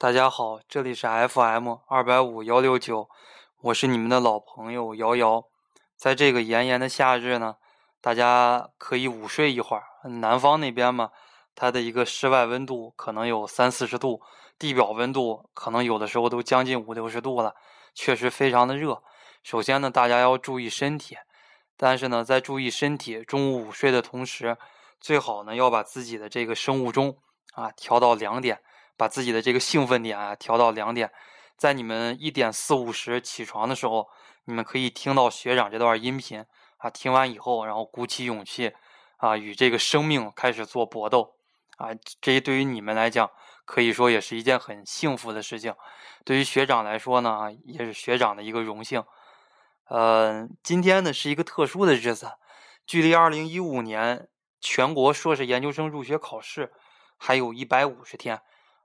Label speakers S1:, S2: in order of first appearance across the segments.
S1: 大家好，这里是 FM 二百五幺六九，我是你们的老朋友瑶瑶。在这个炎炎的夏日呢，大家可以午睡一会儿。南方那边嘛，它的一个室外温度可能有三四十度，地表温度可能有的时候都将近五六十度了，确实非常的热。首先呢，大家要注意身体，但是呢，在注意身体、中午午睡的同时，最好呢要把自己的这个生物钟啊调到两点。把自己的这个兴奋点啊调到两点，在你们一点四五十起床的时候，你们可以听到学长这段音频啊。听完以后，然后鼓起勇气啊，与这个生命开始做搏斗啊。这对于你们来讲，可以说也是一件很幸福的事情。对于学长来说呢，也是学长的一个荣幸。呃，今天呢是一个特殊的日子，距离二零一五年全国硕士研究生入学考试还有一百五十天。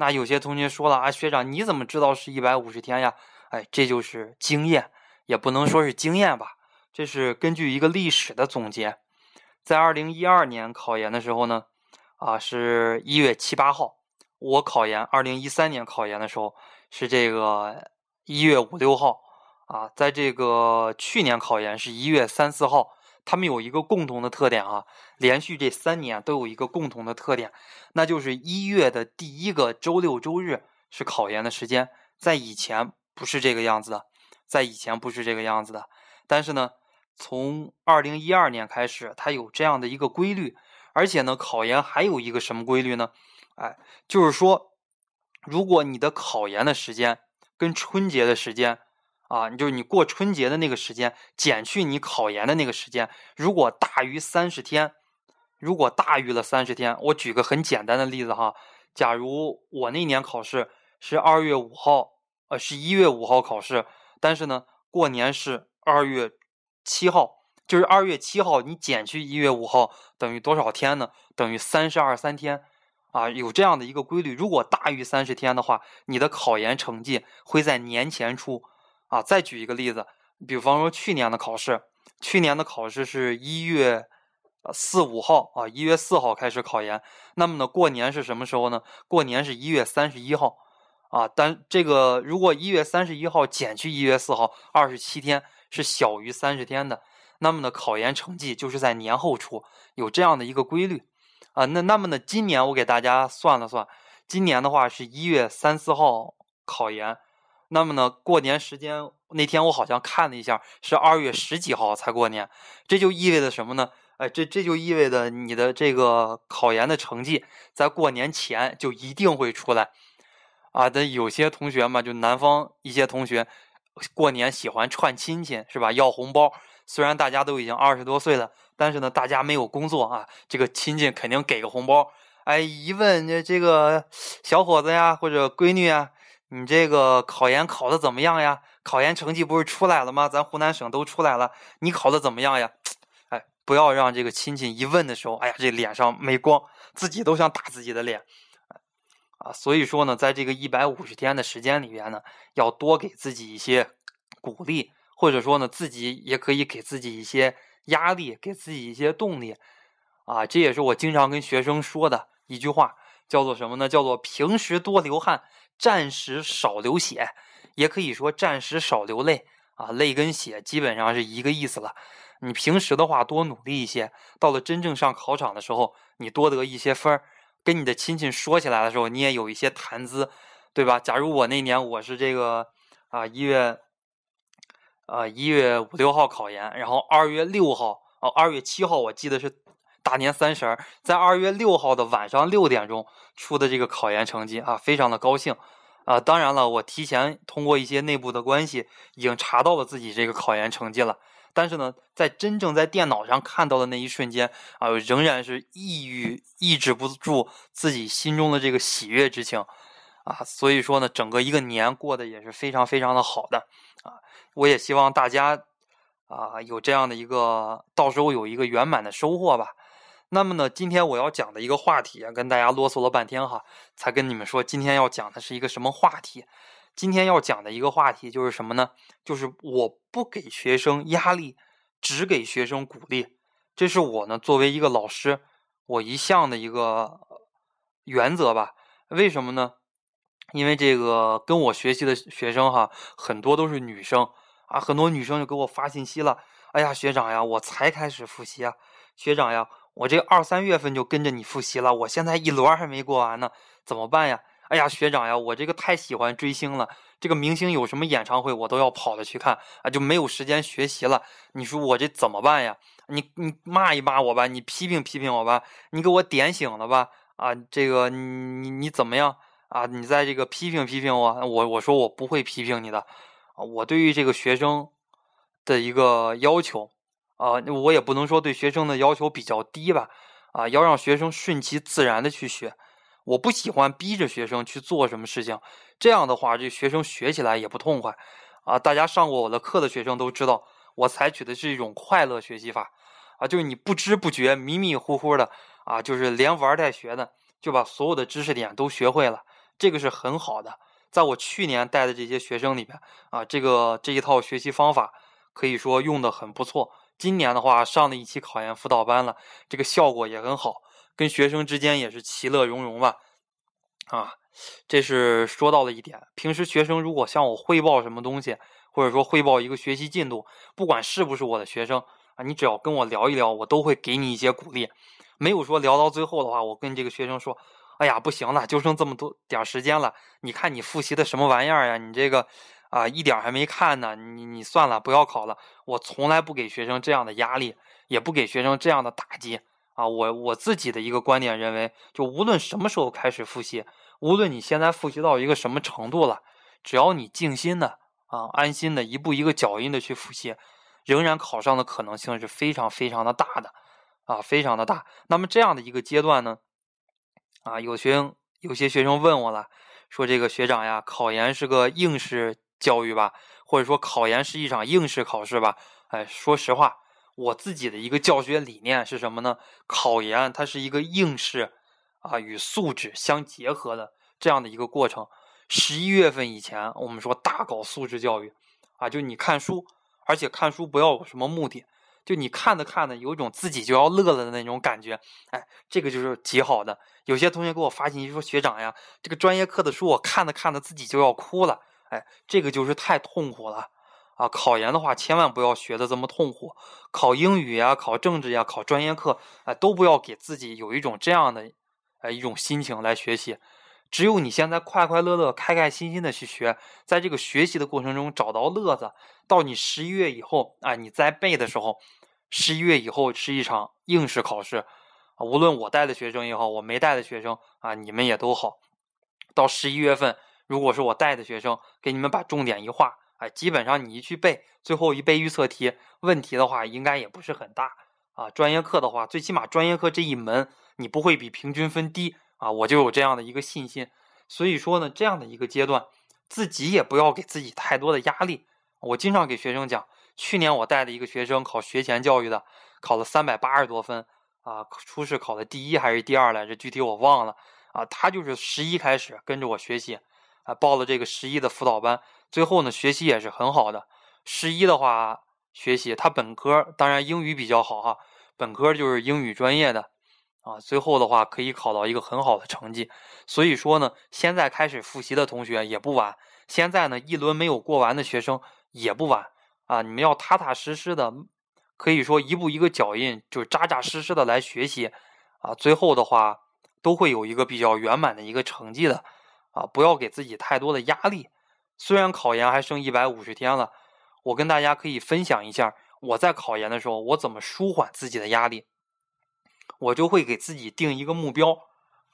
S1: 那有些同学说了啊，学长你怎么知道是一百五十天呀？哎，这就是经验，也不能说是经验吧，这是根据一个历史的总结。在二零一二年考研的时候呢，啊是一月七八号，我考研；二零一三年考研的时候是这个一月五六号，啊，在这个去年考研是一月三四号。他们有一个共同的特点啊，连续这三年都有一个共同的特点，那就是一月的第一个周六周日是考研的时间，在以前不是这个样子的，在以前不是这个样子的。但是呢，从二零一二年开始，它有这样的一个规律，而且呢，考研还有一个什么规律呢？哎，就是说，如果你的考研的时间跟春节的时间。啊，就是你过春节的那个时间减去你考研的那个时间，如果大于三十天，如果大于了三十天，我举个很简单的例子哈，假如我那年考试是二月五号，呃，是一月五号考试，但是呢，过年是二月七号，就是二月七号，你减去一月五号等于多少天呢？等于三十二三天，啊，有这样的一个规律，如果大于三十天的话，你的考研成绩会在年前出。啊，再举一个例子，比方说去年的考试，去年的考试是一月四五号啊，一月四号开始考研。那么呢，过年是什么时候呢？过年是一月三十一号啊。但这个如果一月三十一号减去一月四号，二十七天是小于三十天的。那么呢，考研成绩就是在年后出，有这样的一个规律啊。那那么呢，今年我给大家算了算，今年的话是一月三四号考研。那么呢，过年时间那天我好像看了一下，是二月十几号才过年，这就意味着什么呢？哎，这这就意味着你的这个考研的成绩在过年前就一定会出来啊。但有些同学嘛，就南方一些同学过年喜欢串亲戚，是吧？要红包。虽然大家都已经二十多岁了，但是呢，大家没有工作啊，这个亲戚肯定给个红包。哎，一问这这个小伙子呀，或者闺女啊。你这个考研考的怎么样呀？考研成绩不是出来了吗？咱湖南省都出来了，你考的怎么样呀？哎，不要让这个亲戚一问的时候，哎呀，这脸上没光，自己都想打自己的脸，啊，所以说呢，在这个一百五十天的时间里边呢，要多给自己一些鼓励，或者说呢，自己也可以给自己一些压力，给自己一些动力，啊，这也是我经常跟学生说的一句话，叫做什么呢？叫做平时多流汗。暂时少流血，也可以说暂时少流泪啊，泪跟血基本上是一个意思了。你平时的话多努力一些，到了真正上考场的时候，你多得一些分儿，跟你的亲戚说起来的时候，你也有一些谈资，对吧？假如我那年我是这个啊一月，啊一月五六号考研，然后二月六号哦二月七号我记得是。大年三十儿，在二月六号的晚上六点钟出的这个考研成绩啊，非常的高兴啊！当然了，我提前通过一些内部的关系，已经查到了自己这个考研成绩了。但是呢，在真正在电脑上看到的那一瞬间啊，仍然是抑郁抑制不住自己心中的这个喜悦之情啊！所以说呢，整个一个年过得也是非常非常的好的啊！我也希望大家啊有这样的一个，到时候有一个圆满的收获吧。那么呢，今天我要讲的一个话题啊，跟大家啰嗦了半天哈，才跟你们说今天要讲的是一个什么话题。今天要讲的一个话题就是什么呢？就是我不给学生压力，只给学生鼓励。这是我呢作为一个老师，我一向的一个原则吧。为什么呢？因为这个跟我学习的学生哈，很多都是女生啊，很多女生就给我发信息了。哎呀，学长呀，我才开始复习啊，学长呀，我这二三月份就跟着你复习了，我现在一轮还没过完呢，怎么办呀？哎呀，学长呀，我这个太喜欢追星了，这个明星有什么演唱会我都要跑着去看啊，就没有时间学习了。你说我这怎么办呀？你你骂一骂我吧，你批评批评我吧，你给我点醒了吧？啊，这个你你你怎么样啊？你在这个批评批评我，我我说我不会批评你的。我对于这个学生的一个要求啊，我也不能说对学生的要求比较低吧啊，要让学生顺其自然的去学。我不喜欢逼着学生去做什么事情，这样的话，这学生学起来也不痛快啊。大家上过我的课的学生都知道，我采取的是一种快乐学习法啊，就是你不知不觉、迷迷糊糊的啊，就是连玩带学的，就把所有的知识点都学会了。这个是很好的，在我去年带的这些学生里边啊，这个这一套学习方法可以说用的很不错。今年的话，上了一期考研辅导班了，这个效果也很好。跟学生之间也是其乐融融吧，啊，这是说到了一点。平时学生如果向我汇报什么东西，或者说汇报一个学习进度，不管是不是我的学生啊，你只要跟我聊一聊，我都会给你一些鼓励。没有说聊到最后的话，我跟这个学生说：“哎呀，不行了，就剩这么多点时间了，你看你复习的什么玩意儿呀？你这个啊，一点还没看呢，你你算了，不要考了。”我从来不给学生这样的压力，也不给学生这样的打击。啊，我我自己的一个观点认为，就无论什么时候开始复习，无论你现在复习到一个什么程度了，只要你静心的啊，安心的一步一个脚印的去复习，仍然考上的可能性是非常非常的大的，啊，非常的大。那么这样的一个阶段呢，啊，有学生有些学生问我了，说这个学长呀，考研是个应试教育吧，或者说考研是一场应试考试吧？哎，说实话。我自己的一个教学理念是什么呢？考研它是一个应试啊与素质相结合的这样的一个过程。十一月份以前，我们说大搞素质教育啊，就你看书，而且看书不要有什么目的，就你看着看着有一种自己就要乐了的那种感觉，哎，这个就是极好的。有些同学给我发信息说：“学长呀，这个专业课的书我看着看着自己就要哭了。”哎，这个就是太痛苦了。啊，考研的话千万不要学的这么痛苦。考英语呀，考政治呀，考专业课，哎，都不要给自己有一种这样的，哎，一种心情来学习。只有你现在快快乐乐、开开心心的去学，在这个学习的过程中找到乐子，到你十一月以后，啊，你再背的时候，十一月以后是一场应试考试，无论我带的学生也好，我没带的学生啊，你们也都好。到十一月份，如果是我带的学生，给你们把重点一划。哎，基本上你一去背，最后一背预测题，问题的话应该也不是很大啊。专业课的话，最起码专业课这一门你不会比平均分低啊，我就有这样的一个信心。所以说呢，这样的一个阶段，自己也不要给自己太多的压力。我经常给学生讲，去年我带的一个学生考学前教育的，考了三百八十多分啊，初试考的第一还是第二来着，具体我忘了啊。他就是十一开始跟着我学习。啊，报了这个十一的辅导班，最后呢，学习也是很好的。十一的话，学习他本科当然英语比较好哈，本科就是英语专业的啊。最后的话可以考到一个很好的成绩。所以说呢，现在开始复习的同学也不晚。现在呢，一轮没有过完的学生也不晚啊。你们要踏踏实实的，可以说一步一个脚印，就扎扎实实的来学习啊。最后的话，都会有一个比较圆满的一个成绩的。啊，不要给自己太多的压力。虽然考研还剩一百五十天了，我跟大家可以分享一下我在考研的时候我怎么舒缓自己的压力。我就会给自己定一个目标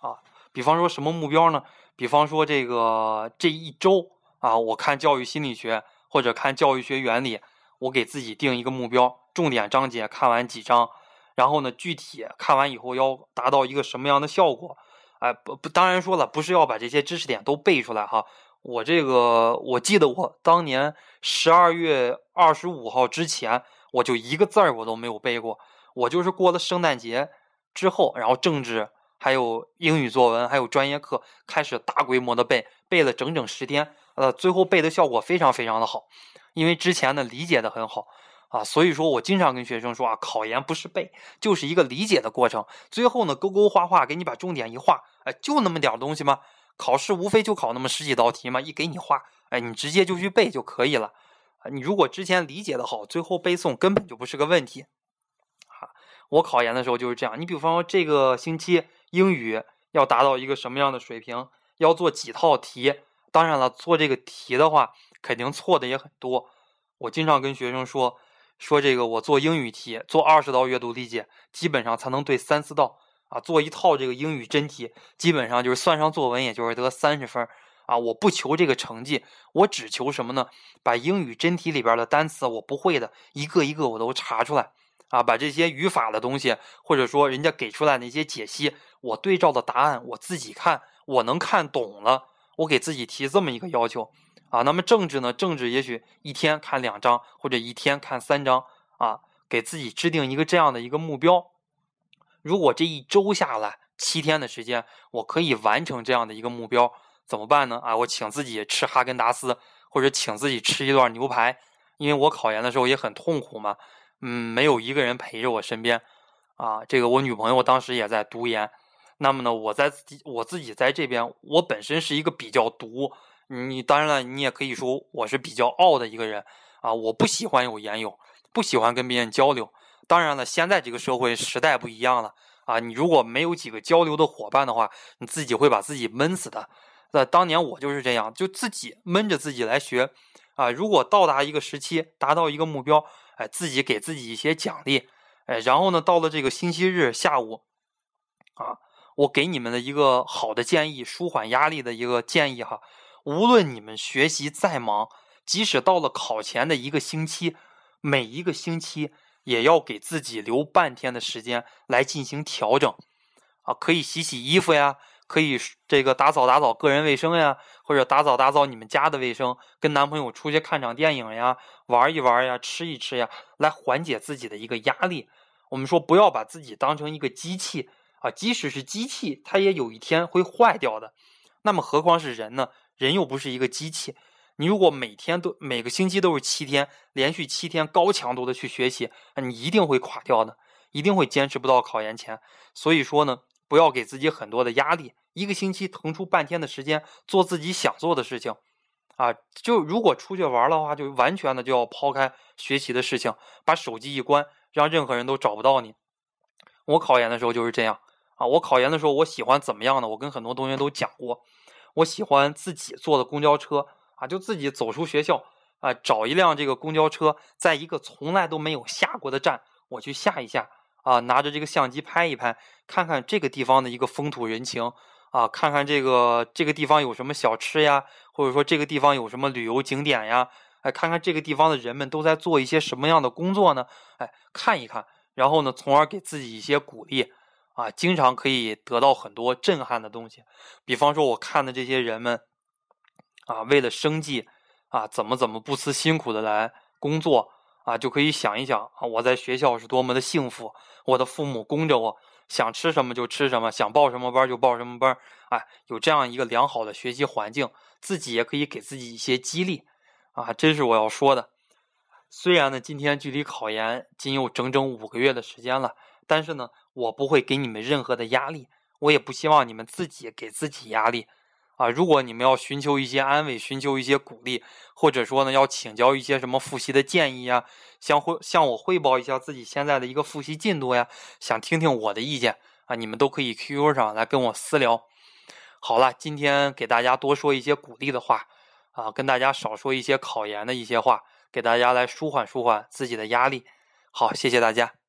S1: 啊，比方说什么目标呢？比方说这个这一周啊，我看教育心理学或者看教育学原理，我给自己定一个目标，重点章节看完几章，然后呢，具体看完以后要达到一个什么样的效果。哎，不不，当然说了，不是要把这些知识点都背出来哈。我这个，我记得我当年十二月二十五号之前，我就一个字儿我都没有背过。我就是过了圣诞节之后，然后政治、还有英语作文、还有专业课开始大规模的背，背了整整十天。呃，最后背的效果非常非常的好，因为之前呢理解的很好。啊，所以说我经常跟学生说啊，考研不是背，就是一个理解的过程。最后呢，勾勾画画，给你把重点一画，哎，就那么点东西吗？考试无非就考那么十几道题嘛，一给你画，哎，你直接就去背就可以了。你如果之前理解的好，最后背诵根本就不是个问题。啊，我考研的时候就是这样。你比方说这个星期英语要达到一个什么样的水平，要做几套题。当然了，做这个题的话，肯定错的也很多。我经常跟学生说，说这个我做英语题，做二十道阅读理解，基本上才能对三四道。啊，做一套这个英语真题，基本上就是算上作文，也就是得三十分啊！我不求这个成绩，我只求什么呢？把英语真题里边的单词我不会的一个一个我都查出来啊！把这些语法的东西，或者说人家给出来那些解析，我对照的答案我自己看，我能看懂了，我给自己提这么一个要求啊！那么政治呢？政治也许一天看两章，或者一天看三章啊，给自己制定一个这样的一个目标。如果这一周下来七天的时间，我可以完成这样的一个目标，怎么办呢？啊，我请自己吃哈根达斯，或者请自己吃一段牛排，因为我考研的时候也很痛苦嘛，嗯，没有一个人陪着我身边，啊，这个我女朋友当时也在读研，那么呢，我在自己我自己在这边，我本身是一个比较独，你当然了，你也可以说我是比较傲的一个人，啊，我不喜欢有言友，不喜欢跟别人交流。当然了，现在这个社会时代不一样了啊！你如果没有几个交流的伙伴的话，你自己会把自己闷死的。那当年我就是这样，就自己闷着自己来学啊。如果到达一个时期，达到一个目标，哎，自己给自己一些奖励，哎，然后呢，到了这个星期日下午，啊，我给你们的一个好的建议，舒缓压力的一个建议哈。无论你们学习再忙，即使到了考前的一个星期，每一个星期。也要给自己留半天的时间来进行调整，啊，可以洗洗衣服呀，可以这个打扫打扫个人卫生呀，或者打扫打扫你们家的卫生，跟男朋友出去看场电影呀，玩一玩呀，吃一吃呀，来缓解自己的一个压力。我们说不要把自己当成一个机器啊，即使是机器，它也有一天会坏掉的。那么何况是人呢？人又不是一个机器。你如果每天都每个星期都是七天，连续七天高强度的去学习，你一定会垮掉的，一定会坚持不到考研前。所以说呢，不要给自己很多的压力，一个星期腾出半天的时间做自己想做的事情，啊，就如果出去玩的话，就完全的就要抛开学习的事情，把手机一关，让任何人都找不到你。我考研的时候就是这样啊，我考研的时候我喜欢怎么样呢？我跟很多同学都讲过，我喜欢自己坐的公交车。啊，就自己走出学校啊，找一辆这个公交车，在一个从来都没有下过的站，我去下一下啊，拿着这个相机拍一拍，看看这个地方的一个风土人情啊，看看这个这个地方有什么小吃呀，或者说这个地方有什么旅游景点呀，哎，看看这个地方的人们都在做一些什么样的工作呢？哎，看一看，然后呢，从而给自己一些鼓励啊，经常可以得到很多震撼的东西，比方说我看的这些人们。啊，为了生计，啊，怎么怎么不辞辛苦的来工作啊，就可以想一想啊，我在学校是多么的幸福，我的父母供着我，想吃什么就吃什么，想报什么班就报什么班，哎，有这样一个良好的学习环境，自己也可以给自己一些激励，啊，这是我要说的。虽然呢，今天距离考研仅有整整五个月的时间了，但是呢，我不会给你们任何的压力，我也不希望你们自己给自己压力。啊，如果你们要寻求一些安慰，寻求一些鼓励，或者说呢，要请教一些什么复习的建议呀，向汇向我汇报一下自己现在的一个复习进度呀，想听听我的意见啊，你们都可以 QQ 上来跟我私聊。好了，今天给大家多说一些鼓励的话啊，跟大家少说一些考研的一些话，给大家来舒缓舒缓自己的压力。好，谢谢大家。